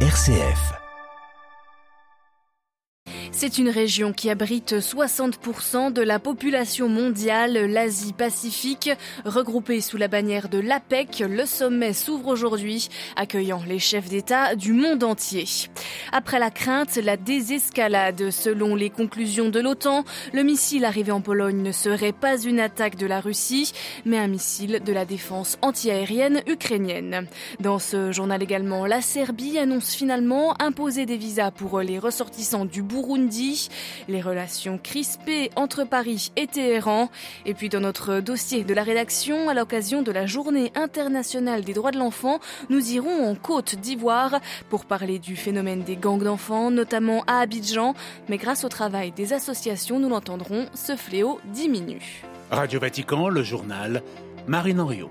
RCF. C'est une région qui abrite 60% de la population mondiale, l'Asie-Pacifique. Regroupée sous la bannière de l'APEC, le sommet s'ouvre aujourd'hui, accueillant les chefs d'État du monde entier. Après la crainte, la désescalade. Selon les conclusions de l'OTAN, le missile arrivé en Pologne ne serait pas une attaque de la Russie, mais un missile de la défense antiaérienne ukrainienne. Dans ce journal également, la Serbie annonce finalement imposer des visas pour les ressortissants du Burundi les relations crispées entre Paris et Téhéran. Et puis dans notre dossier de la rédaction, à l'occasion de la journée internationale des droits de l'enfant, nous irons en Côte d'Ivoire pour parler du phénomène des gangs d'enfants, notamment à Abidjan. Mais grâce au travail des associations, nous l'entendrons, ce fléau diminue. Radio Vatican, le journal, Marine Henriot.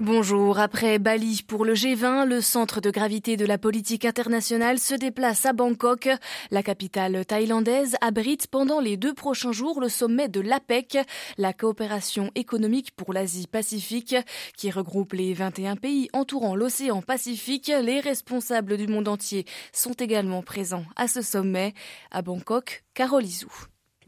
Bonjour. Après Bali pour le G20, le centre de gravité de la politique internationale se déplace à Bangkok. La capitale thaïlandaise abrite pendant les deux prochains jours le sommet de l'APEC, la coopération économique pour l'Asie-Pacifique, qui regroupe les 21 pays entourant l'océan Pacifique. Les responsables du monde entier sont également présents à ce sommet. À Bangkok, Carole Izou.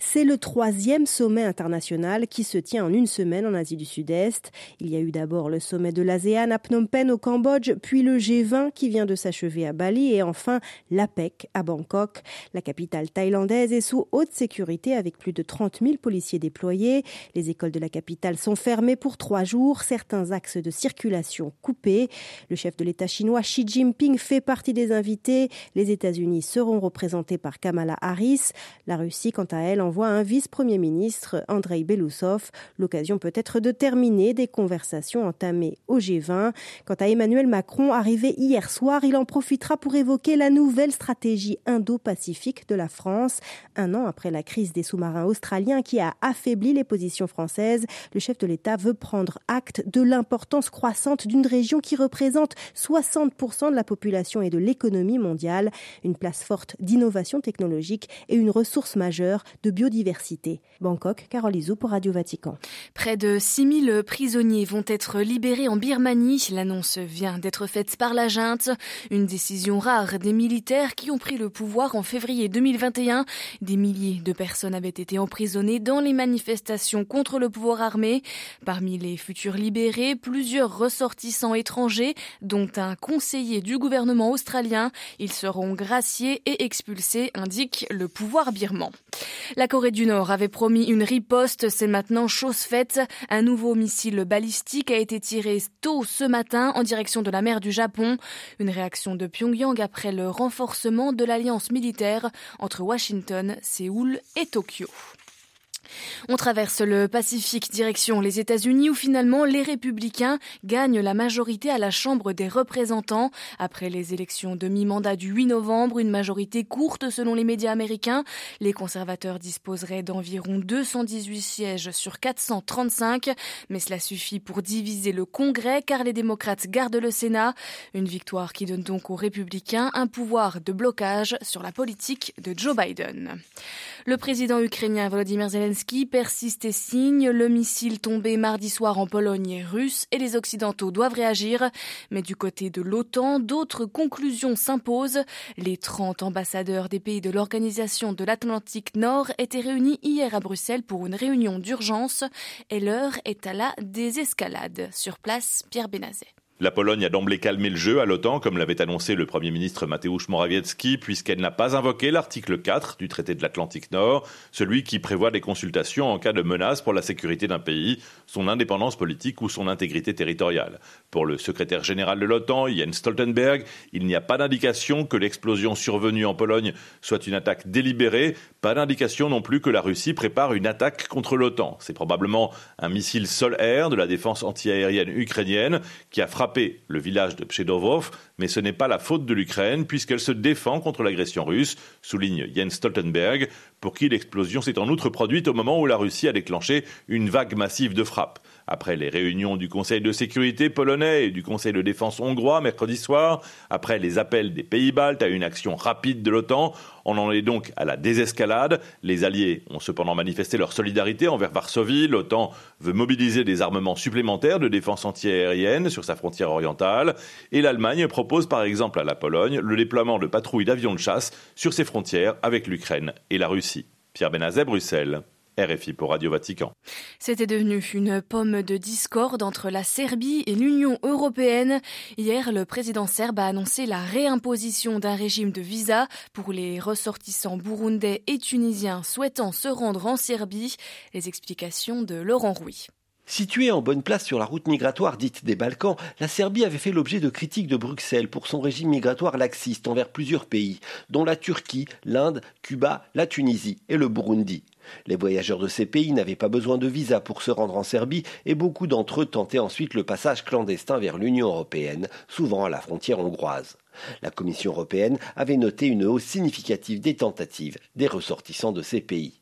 C'est le troisième sommet international qui se tient en une semaine en Asie du Sud-Est. Il y a eu d'abord le sommet de l'ASEAN à Phnom Penh au Cambodge, puis le G20 qui vient de s'achever à Bali et enfin l'APEC à Bangkok. La capitale thaïlandaise est sous haute sécurité avec plus de 30 000 policiers déployés. Les écoles de la capitale sont fermées pour trois jours, certains axes de circulation coupés. Le chef de l'État chinois Xi Jinping fait partie des invités. Les États-Unis seront représentés par Kamala Harris. La Russie, quant à elle, envoie un vice-premier ministre, Andrei Belousov. L'occasion peut-être de terminer des conversations entamées au G20. Quant à Emmanuel Macron, arrivé hier soir, il en profitera pour évoquer la nouvelle stratégie indo-pacifique de la France. Un an après la crise des sous-marins australiens qui a affaibli les positions françaises, le chef de l'État veut prendre acte de l'importance croissante d'une région qui représente 60% de la population et de l'économie mondiale, une place forte d'innovation technologique et une ressource majeure de biodiversité. Bangkok, Carole Izou pour Radio Vatican. Près de 6000 prisonniers vont être libérés en Birmanie. L'annonce vient d'être faite par la junte. Une décision rare des militaires qui ont pris le pouvoir en février 2021. Des milliers de personnes avaient été emprisonnées dans les manifestations contre le pouvoir armé. Parmi les futurs libérés, plusieurs ressortissants étrangers, dont un conseiller du gouvernement australien. Ils seront graciés et expulsés, indique le pouvoir birman. Corée du Nord avait promis une riposte, c'est maintenant chose faite. Un nouveau missile balistique a été tiré tôt ce matin en direction de la mer du Japon. Une réaction de Pyongyang après le renforcement de l'alliance militaire entre Washington, Séoul et Tokyo. On traverse le Pacifique direction les États-Unis où finalement les républicains gagnent la majorité à la Chambre des représentants. Après les élections de mi-mandat du 8 novembre, une majorité courte selon les médias américains, les conservateurs disposeraient d'environ 218 sièges sur 435, mais cela suffit pour diviser le Congrès car les démocrates gardent le Sénat. Une victoire qui donne donc aux républicains un pouvoir de blocage sur la politique de Joe Biden. Le président ukrainien Volodymyr Zelensky persiste et signe. Le missile tombé mardi soir en Pologne est russe et les Occidentaux doivent réagir. Mais du côté de l'OTAN, d'autres conclusions s'imposent. Les 30 ambassadeurs des pays de l'Organisation de l'Atlantique Nord étaient réunis hier à Bruxelles pour une réunion d'urgence et l'heure est à la désescalade. Sur place, Pierre Benazet. La Pologne a d'emblée calmé le jeu à l'OTAN, comme l'avait annoncé le Premier ministre Mateusz Morawiecki, puisqu'elle n'a pas invoqué l'article 4 du traité de l'Atlantique Nord, celui qui prévoit des consultations en cas de menace pour la sécurité d'un pays, son indépendance politique ou son intégrité territoriale. Pour le secrétaire général de l'OTAN, Jens Stoltenberg, il n'y a pas d'indication que l'explosion survenue en Pologne soit une attaque délibérée, pas d'indication non plus que la Russie prépare une attaque contre l'OTAN. C'est probablement un missile sol-air de la défense antiaérienne ukrainienne qui a frappé le village de Pchedovov, mais ce n'est pas la faute de l'Ukraine puisqu'elle se défend contre l'agression russe, souligne Jens Stoltenberg, pour qui l'explosion s'est en outre produite au moment où la Russie a déclenché une vague massive de frappes. Après les réunions du Conseil de sécurité polonais et du Conseil de défense hongrois mercredi soir, après les appels des pays baltes à une action rapide de l'OTAN, on en est donc à la désescalade. Les alliés ont cependant manifesté leur solidarité envers Varsovie. L'OTAN veut mobiliser des armements supplémentaires de défense antiaérienne sur sa frontière orientale. Et l'Allemagne propose par exemple à la Pologne le déploiement de patrouilles d'avions de chasse sur ses frontières avec l'Ukraine et la Russie. Pierre Benazet, Bruxelles. RFI pour Radio Vatican. C'était devenu une pomme de discorde entre la Serbie et l'Union européenne. Hier, le président serbe a annoncé la réimposition d'un régime de visa pour les ressortissants burundais et tunisiens souhaitant se rendre en Serbie. Les explications de Laurent Rouy. Située en bonne place sur la route migratoire dite des Balkans, la Serbie avait fait l'objet de critiques de Bruxelles pour son régime migratoire laxiste envers plusieurs pays, dont la Turquie, l'Inde, Cuba, la Tunisie et le Burundi. Les voyageurs de ces pays n'avaient pas besoin de visa pour se rendre en Serbie et beaucoup d'entre eux tentaient ensuite le passage clandestin vers l'Union européenne, souvent à la frontière hongroise. La Commission européenne avait noté une hausse significative des tentatives des ressortissants de ces pays.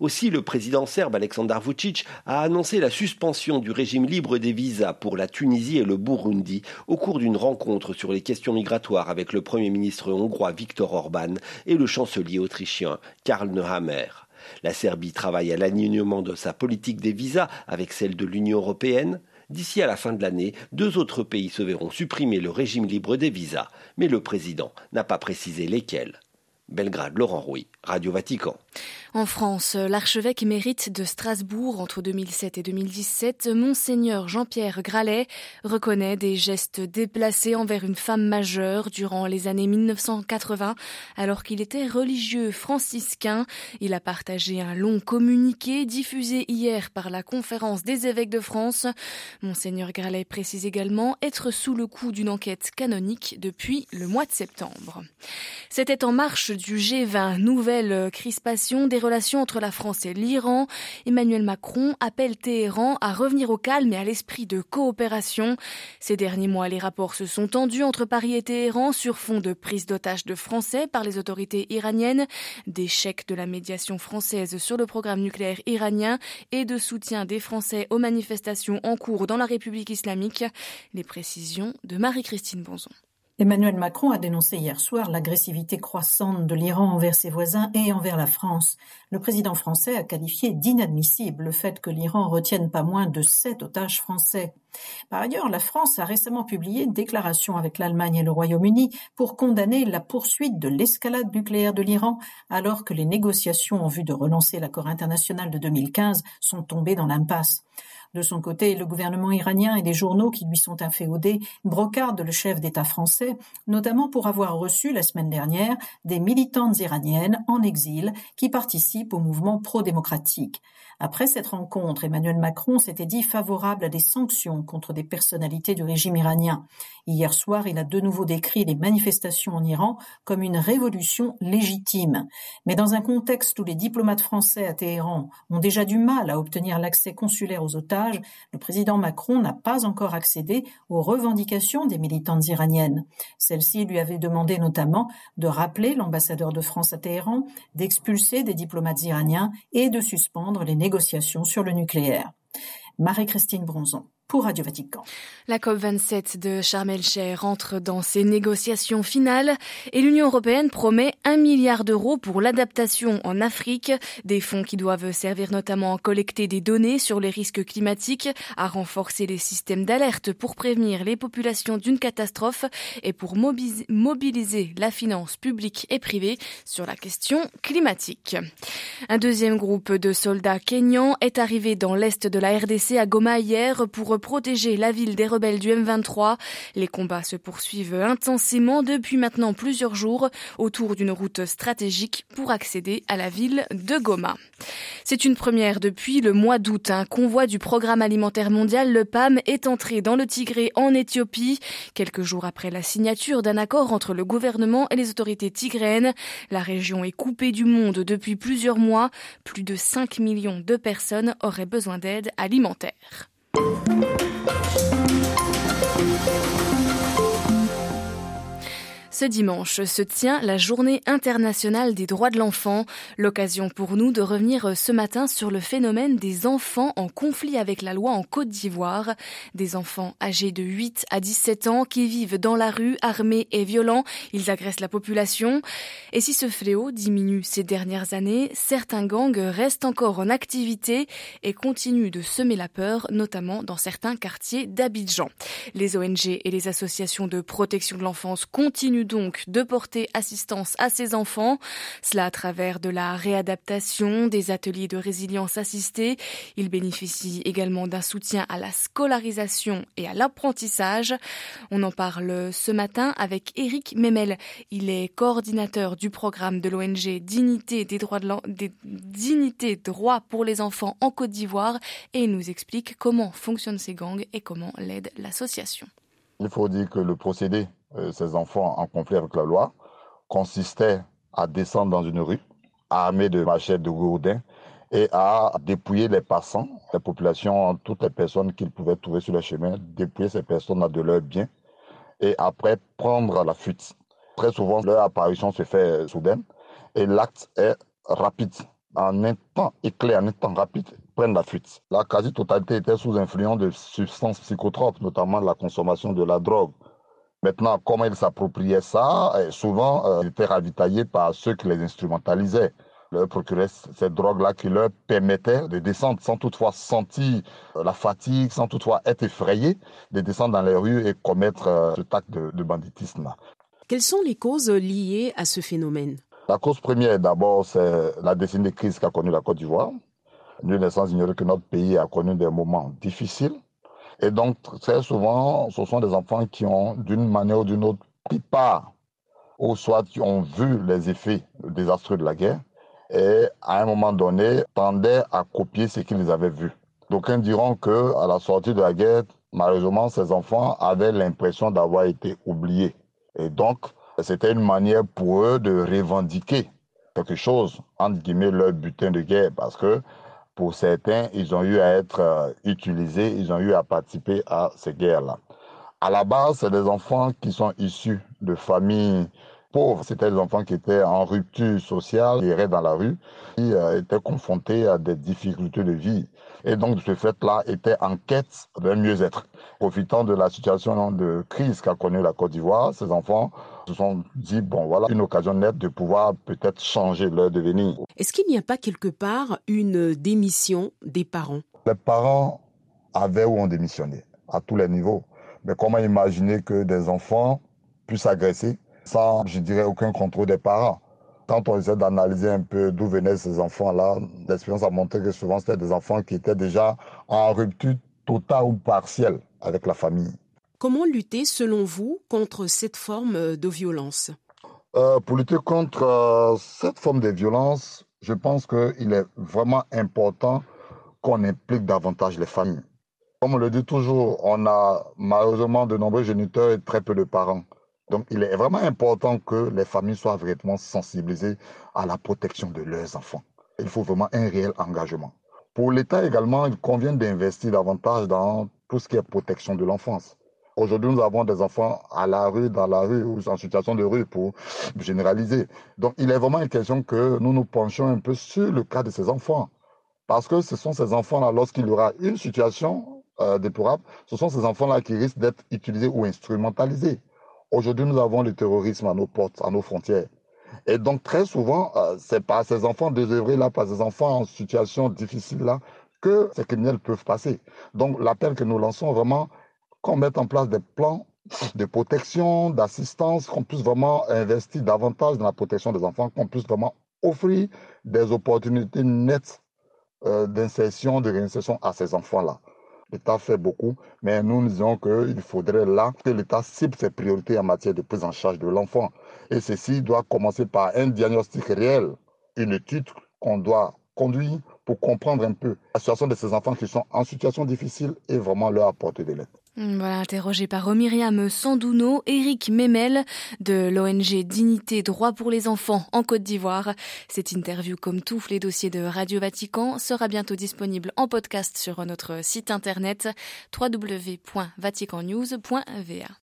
Aussi, le président serbe Aleksandar Vucic a annoncé la suspension du régime libre des visas pour la Tunisie et le Burundi au cours d'une rencontre sur les questions migratoires avec le premier ministre hongrois Viktor Orban et le chancelier autrichien Karl Nehammer. La Serbie travaille à l'alignement de sa politique des visas avec celle de l'Union européenne. D'ici à la fin de l'année, deux autres pays se verront supprimer le régime libre des visas, mais le président n'a pas précisé lesquels. Belgrade, Laurent Rouy, Radio Vatican. En France, l'archevêque émérite de Strasbourg entre 2007 et 2017, Monseigneur Jean-Pierre Gralet, reconnaît des gestes déplacés envers une femme majeure durant les années 1980, alors qu'il était religieux franciscain. Il a partagé un long communiqué diffusé hier par la conférence des évêques de France. Monseigneur Gralet précise également être sous le coup d'une enquête canonique depuis le mois de septembre. C'était en marche du G20, nouvelle crispation des relations entre la France et l'Iran. Emmanuel Macron appelle Téhéran à revenir au calme et à l'esprit de coopération. Ces derniers mois, les rapports se sont tendus entre Paris et Téhéran sur fond de prise d'otages de Français par les autorités iraniennes, d'échec de la médiation française sur le programme nucléaire iranien et de soutien des Français aux manifestations en cours dans la République islamique. Les précisions de Marie-Christine Bonzon. Emmanuel Macron a dénoncé hier soir l'agressivité croissante de l'Iran envers ses voisins et envers la France. Le président français a qualifié d'inadmissible le fait que l'Iran retienne pas moins de sept otages français. Par ailleurs, la France a récemment publié une déclaration avec l'Allemagne et le Royaume-Uni pour condamner la poursuite de l'escalade nucléaire de l'Iran alors que les négociations en vue de relancer l'accord international de 2015 sont tombées dans l'impasse. De son côté, le gouvernement iranien et les journaux qui lui sont inféodés brocardent le chef d'État français, notamment pour avoir reçu la semaine dernière des militantes iraniennes en exil qui participent au mouvement pro-démocratique. Après cette rencontre, Emmanuel Macron s'était dit favorable à des sanctions contre des personnalités du régime iranien. Hier soir, il a de nouveau décrit les manifestations en Iran comme une révolution légitime. Mais dans un contexte où les diplomates français à Téhéran ont déjà du mal à obtenir l'accès consulaire aux otages, le président Macron n'a pas encore accédé aux revendications des militantes iraniennes. Celles-ci lui avaient demandé notamment de rappeler l'ambassadeur de France à Téhéran, d'expulser des diplomates iraniens et de suspendre les négociations sur le nucléaire. Marie-Christine Bronzon pour Radio. La COP27 de Sharm el-Sheikh rentre dans ses négociations finales et l'Union européenne promet un milliard d'euros pour l'adaptation en Afrique, des fonds qui doivent servir notamment à collecter des données sur les risques climatiques, à renforcer les systèmes d'alerte pour prévenir les populations d'une catastrophe et pour mobiliser la finance publique et privée sur la question climatique. Un deuxième groupe de soldats kenyans est arrivé dans l'est de la RDC à Goma hier pour protéger la ville des rebelles du M23. Les combats se poursuivent intensément depuis maintenant plusieurs jours autour d'une route stratégique pour accéder à la ville de Goma. C'est une première depuis le mois d'août. Un convoi du programme alimentaire mondial, le PAM, est entré dans le Tigré en Éthiopie. Quelques jours après la signature d'un accord entre le gouvernement et les autorités tigréennes, la région est coupée du monde depuis plusieurs mois. Plus de 5 millions de personnes auraient besoin d'aide alimentaire. Thank you. Ce dimanche se tient la journée internationale des droits de l'enfant, l'occasion pour nous de revenir ce matin sur le phénomène des enfants en conflit avec la loi en Côte d'Ivoire, des enfants âgés de 8 à 17 ans qui vivent dans la rue armés et violents, ils agressent la population. Et si ce fléau diminue ces dernières années, certains gangs restent encore en activité et continuent de semer la peur, notamment dans certains quartiers d'Abidjan. Les ONG et les associations de protection de l'enfance continuent donc de porter assistance à ces enfants, cela à travers de la réadaptation, des ateliers de résilience assistée. Ils bénéficient également d'un soutien à la scolarisation et à l'apprentissage. On en parle ce matin avec Eric Memel. Il est coordinateur du programme de l'ONG Dignité des droits de des Dignité droits pour les enfants en Côte d'Ivoire et il nous explique comment fonctionnent ces gangs et comment l'aide l'association. Il faut dire que le procédé ces enfants en conflit avec la loi, consistait à descendre dans une rue, armés de machettes de gourdins, et à dépouiller les passants, la population, toutes les personnes qu'ils pouvaient trouver sur le chemin, dépouiller ces personnes de leurs biens, et après prendre la fuite. Très souvent, leur apparition se fait soudaine, et l'acte est rapide. En un temps éclair, en un temps rapide, prennent la fuite. La quasi-totalité était sous influence de substances psychotropes, notamment la consommation de la drogue. Maintenant, comment ils s'appropriaient ça eh, Souvent, euh, ils étaient ravitaillés par ceux qui les instrumentalisaient. Leur procuraient cette drogue-là qui leur permettait de descendre sans toutefois sentir euh, la fatigue, sans toutefois être effrayés, de descendre dans les rues et commettre euh, ce acte de, de banditisme. Quelles sont les causes liées à ce phénomène? La cause première, d'abord, c'est la décennie de crise qu'a connue la Côte d'Ivoire. Nul n'est sans ignorer que notre pays a connu des moments difficiles et donc, très souvent, ce sont des enfants qui ont, d'une manière ou d'une autre, pris part, ou soit qui ont vu les effets désastreux de la guerre, et à un moment donné, tendaient à copier ce qu'ils avaient vu. D'aucuns diront que, à la sortie de la guerre, malheureusement, ces enfants avaient l'impression d'avoir été oubliés. Et donc, c'était une manière pour eux de revendiquer quelque chose, entre guillemets, leur butin de guerre, parce que pour certains, ils ont eu à être euh, utilisés, ils ont eu à participer à ces guerres-là. À la base, c'est des enfants qui sont issus de familles pauvres. C'était des enfants qui étaient en rupture sociale, qui erraient dans la rue, qui euh, étaient confrontés à des difficultés de vie. Et donc, de ce fait-là, étaient en quête d'un mieux-être. Profitant de la situation de crise qu'a connue la Côte d'Ivoire, ces enfants se sont dit, bon, voilà une occasion nette de pouvoir peut-être changer leur devenir. Est-ce qu'il n'y a pas quelque part une démission des parents? Les parents avaient ou ont démissionné à tous les niveaux. Mais comment imaginer que des enfants puissent agresser sans, je dirais, aucun contrôle des parents quand on essaie d'analyser un peu d'où venaient ces enfants-là, l'expérience a montré que souvent c'était des enfants qui étaient déjà en rupture totale ou partielle avec la famille. Comment lutter, selon vous, contre cette forme euh, de violence? Euh, Pour lutter contre euh, cette forme de violence, je pense qu'il est vraiment important qu'on implique davantage les familles. Comme on le dit toujours, on a malheureusement de nombreux géniteurs et très peu de parents. Donc, il est vraiment important que les familles soient vraiment sensibilisées à la protection de leurs enfants. Il faut vraiment un réel engagement. Pour l'État également, il convient d'investir davantage dans tout ce qui est protection de l'enfance. Aujourd'hui, nous avons des enfants à la rue, dans la rue ou en situation de rue pour généraliser. Donc, il est vraiment une question que nous nous penchions un peu sur le cas de ces enfants. Parce que ce sont ces enfants-là, lorsqu'il y aura une situation euh, déplorable, ce sont ces enfants-là qui risquent d'être utilisés ou instrumentalisés. Aujourd'hui, nous avons le terrorisme à nos portes, à nos frontières. Et donc, très souvent, euh, c'est par ces enfants désœuvrés-là, par ces enfants en situation difficile-là, que ces criminels peuvent passer. Donc, l'appel que nous lançons vraiment, qu'on mette en place des plans de protection, d'assistance, qu'on puisse vraiment investir davantage dans la protection des enfants, qu'on puisse vraiment offrir des opportunités nettes euh, d'insertion, de réinsertion à ces enfants-là. L'État fait beaucoup, mais nous disons qu'il faudrait là que l'État cible ses priorités en matière de prise en charge de l'enfant. Et ceci doit commencer par un diagnostic réel, une étude qu'on doit conduire pour comprendre un peu la situation de ces enfants qui sont en situation difficile et vraiment leur apporter de l'aide. Voilà, interrogé par Myriam Sandouno, Eric Memel de l'ONG Dignité Droit pour les enfants en Côte d'Ivoire. Cette interview, comme tous les dossiers de Radio Vatican, sera bientôt disponible en podcast sur notre site internet www.vaticannews.va.